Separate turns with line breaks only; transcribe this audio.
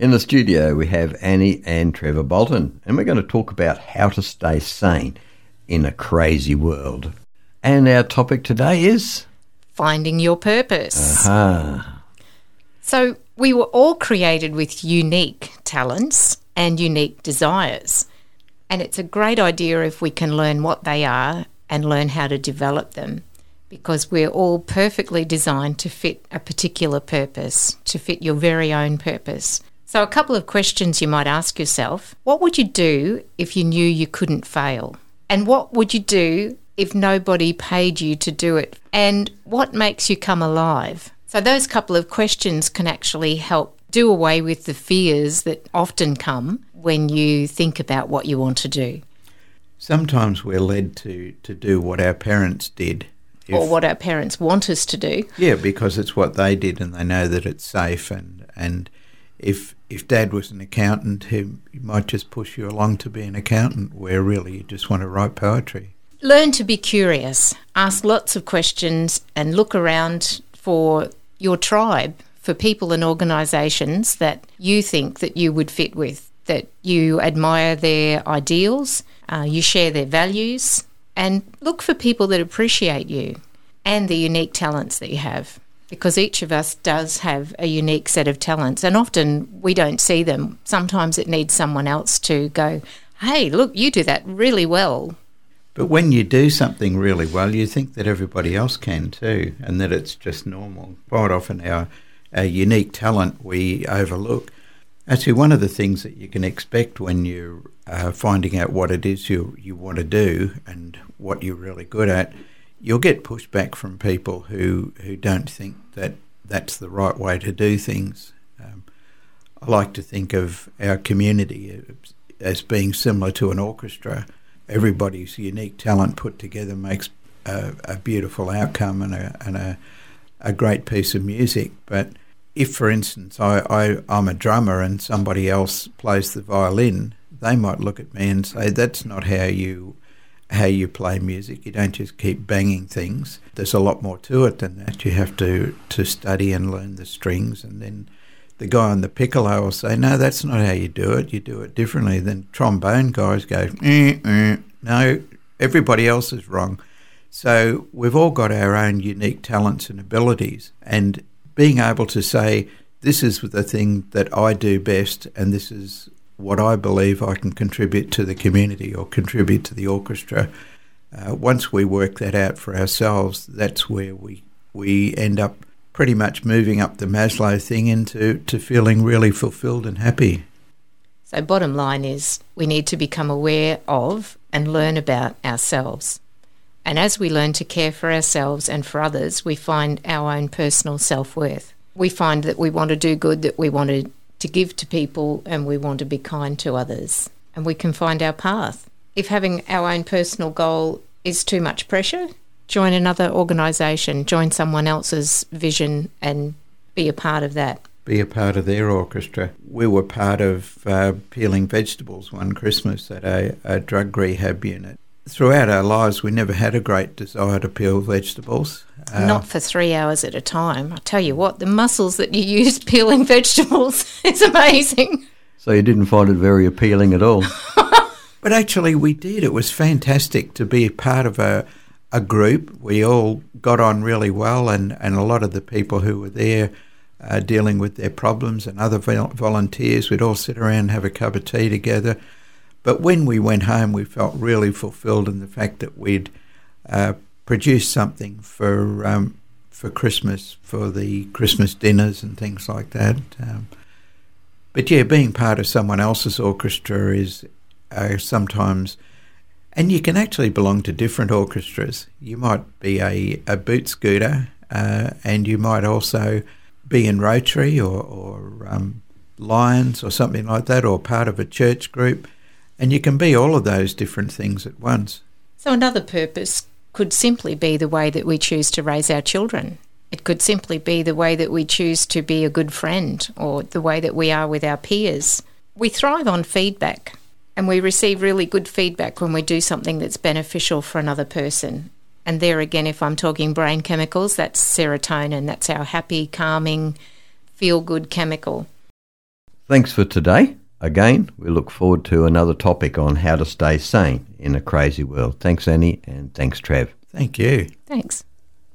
In the studio, we have Annie and Trevor Bolton, and we're going to talk about how to stay sane in a crazy world. And our topic today is
finding your purpose.
uh
So, we were all created with unique talents and unique desires. And it's a great idea if we can learn what they are and learn how to develop them because we're all perfectly designed to fit a particular purpose, to fit your very own purpose. So, a couple of questions you might ask yourself What would you do if you knew you couldn't fail? And what would you do if nobody paid you to do it? And what makes you come alive? So, those couple of questions can actually help do away with the fears that often come when you think about what you want to do
Sometimes we're led to, to do what our parents did. If-
or what our parents want us to do.
Yeah, because it's what they did and they know that it's safe. And, and if if dad was an accountant, he, he might just push you along to be an accountant, where really you just want to write poetry.
Learn to be curious, ask lots of questions, and look around for your tribe, for people and organisations that you think that you would fit with, that you admire their ideals, uh, you share their values, and look for people that appreciate you and the unique talents that you have. Because each of us does have a unique set of talents, and often we don't see them. Sometimes it needs someone else to go, Hey, look, you do that really well.
But when you do something really well, you think that everybody else can too, and that it's just normal. Quite often, our, our unique talent we overlook. Actually, one of the things that you can expect when you're uh, finding out what it is you, you want to do and what you're really good at, you'll get pushback from people who, who don't think that that's the right way to do things. Um, I like to think of our community as being similar to an orchestra. Everybody's unique talent put together makes a, a beautiful outcome and, a, and a, a great piece of music. But if, for instance, I, I, I'm a drummer and somebody else plays the violin, they might look at me and say, "That's not how you how you play music. You don't just keep banging things. There's a lot more to it than that. You have to to study and learn the strings, and then the guy on the piccolo will say, "No, that's not how you do it. You do it differently." Then trombone guys go, eh, eh. "No, everybody else is wrong." So we've all got our own unique talents and abilities, and being able to say, "This is the thing that I do best, and this is what I believe I can contribute to the community or contribute to the orchestra." Uh, once we work that out for ourselves, that's where we we end up pretty much moving up the Maslow thing into to feeling really fulfilled and happy.
So, bottom line is we need to become aware of and learn about ourselves. And as we learn to care for ourselves and for others, we find our own personal self worth. We find that we want to do good, that we want to, to give to people, and we want to be kind to others. And we can find our path. If having our own personal goal is too much pressure, join another organisation, join someone else's vision, and be a part of that.
Be a part of their orchestra. We were part of uh, peeling vegetables one Christmas at a, a drug rehab unit. Throughout our lives, we never had a great desire to peel vegetables. Uh,
Not for three hours at a time. I tell you what, the muscles that you use peeling vegetables is amazing.
So you didn't find it very appealing at all.
But actually, we did. It was fantastic to be part of a, a group. We all got on really well, and, and a lot of the people who were there uh, dealing with their problems and other vol- volunteers, we'd all sit around and have a cup of tea together. But when we went home, we felt really fulfilled in the fact that we'd uh, produced something for um, for Christmas, for the Christmas dinners and things like that. Um, but yeah, being part of someone else's orchestra is uh, sometimes, and you can actually belong to different orchestras. You might be a, a boot scooter, uh, and you might also be in Rotary or, or um, Lions or something like that, or part of a church group, and you can be all of those different things at once.
So, another purpose could simply be the way that we choose to raise our children. It could simply be the way that we choose to be a good friend or the way that we are with our peers. We thrive on feedback and we receive really good feedback when we do something that's beneficial for another person. And there again, if I'm talking brain chemicals, that's serotonin, that's our happy, calming, feel good chemical.
Thanks for today. Again, we look forward to another topic on how to stay sane in a crazy world. Thanks, Annie, and thanks, Trev.
Thank you.
Thanks.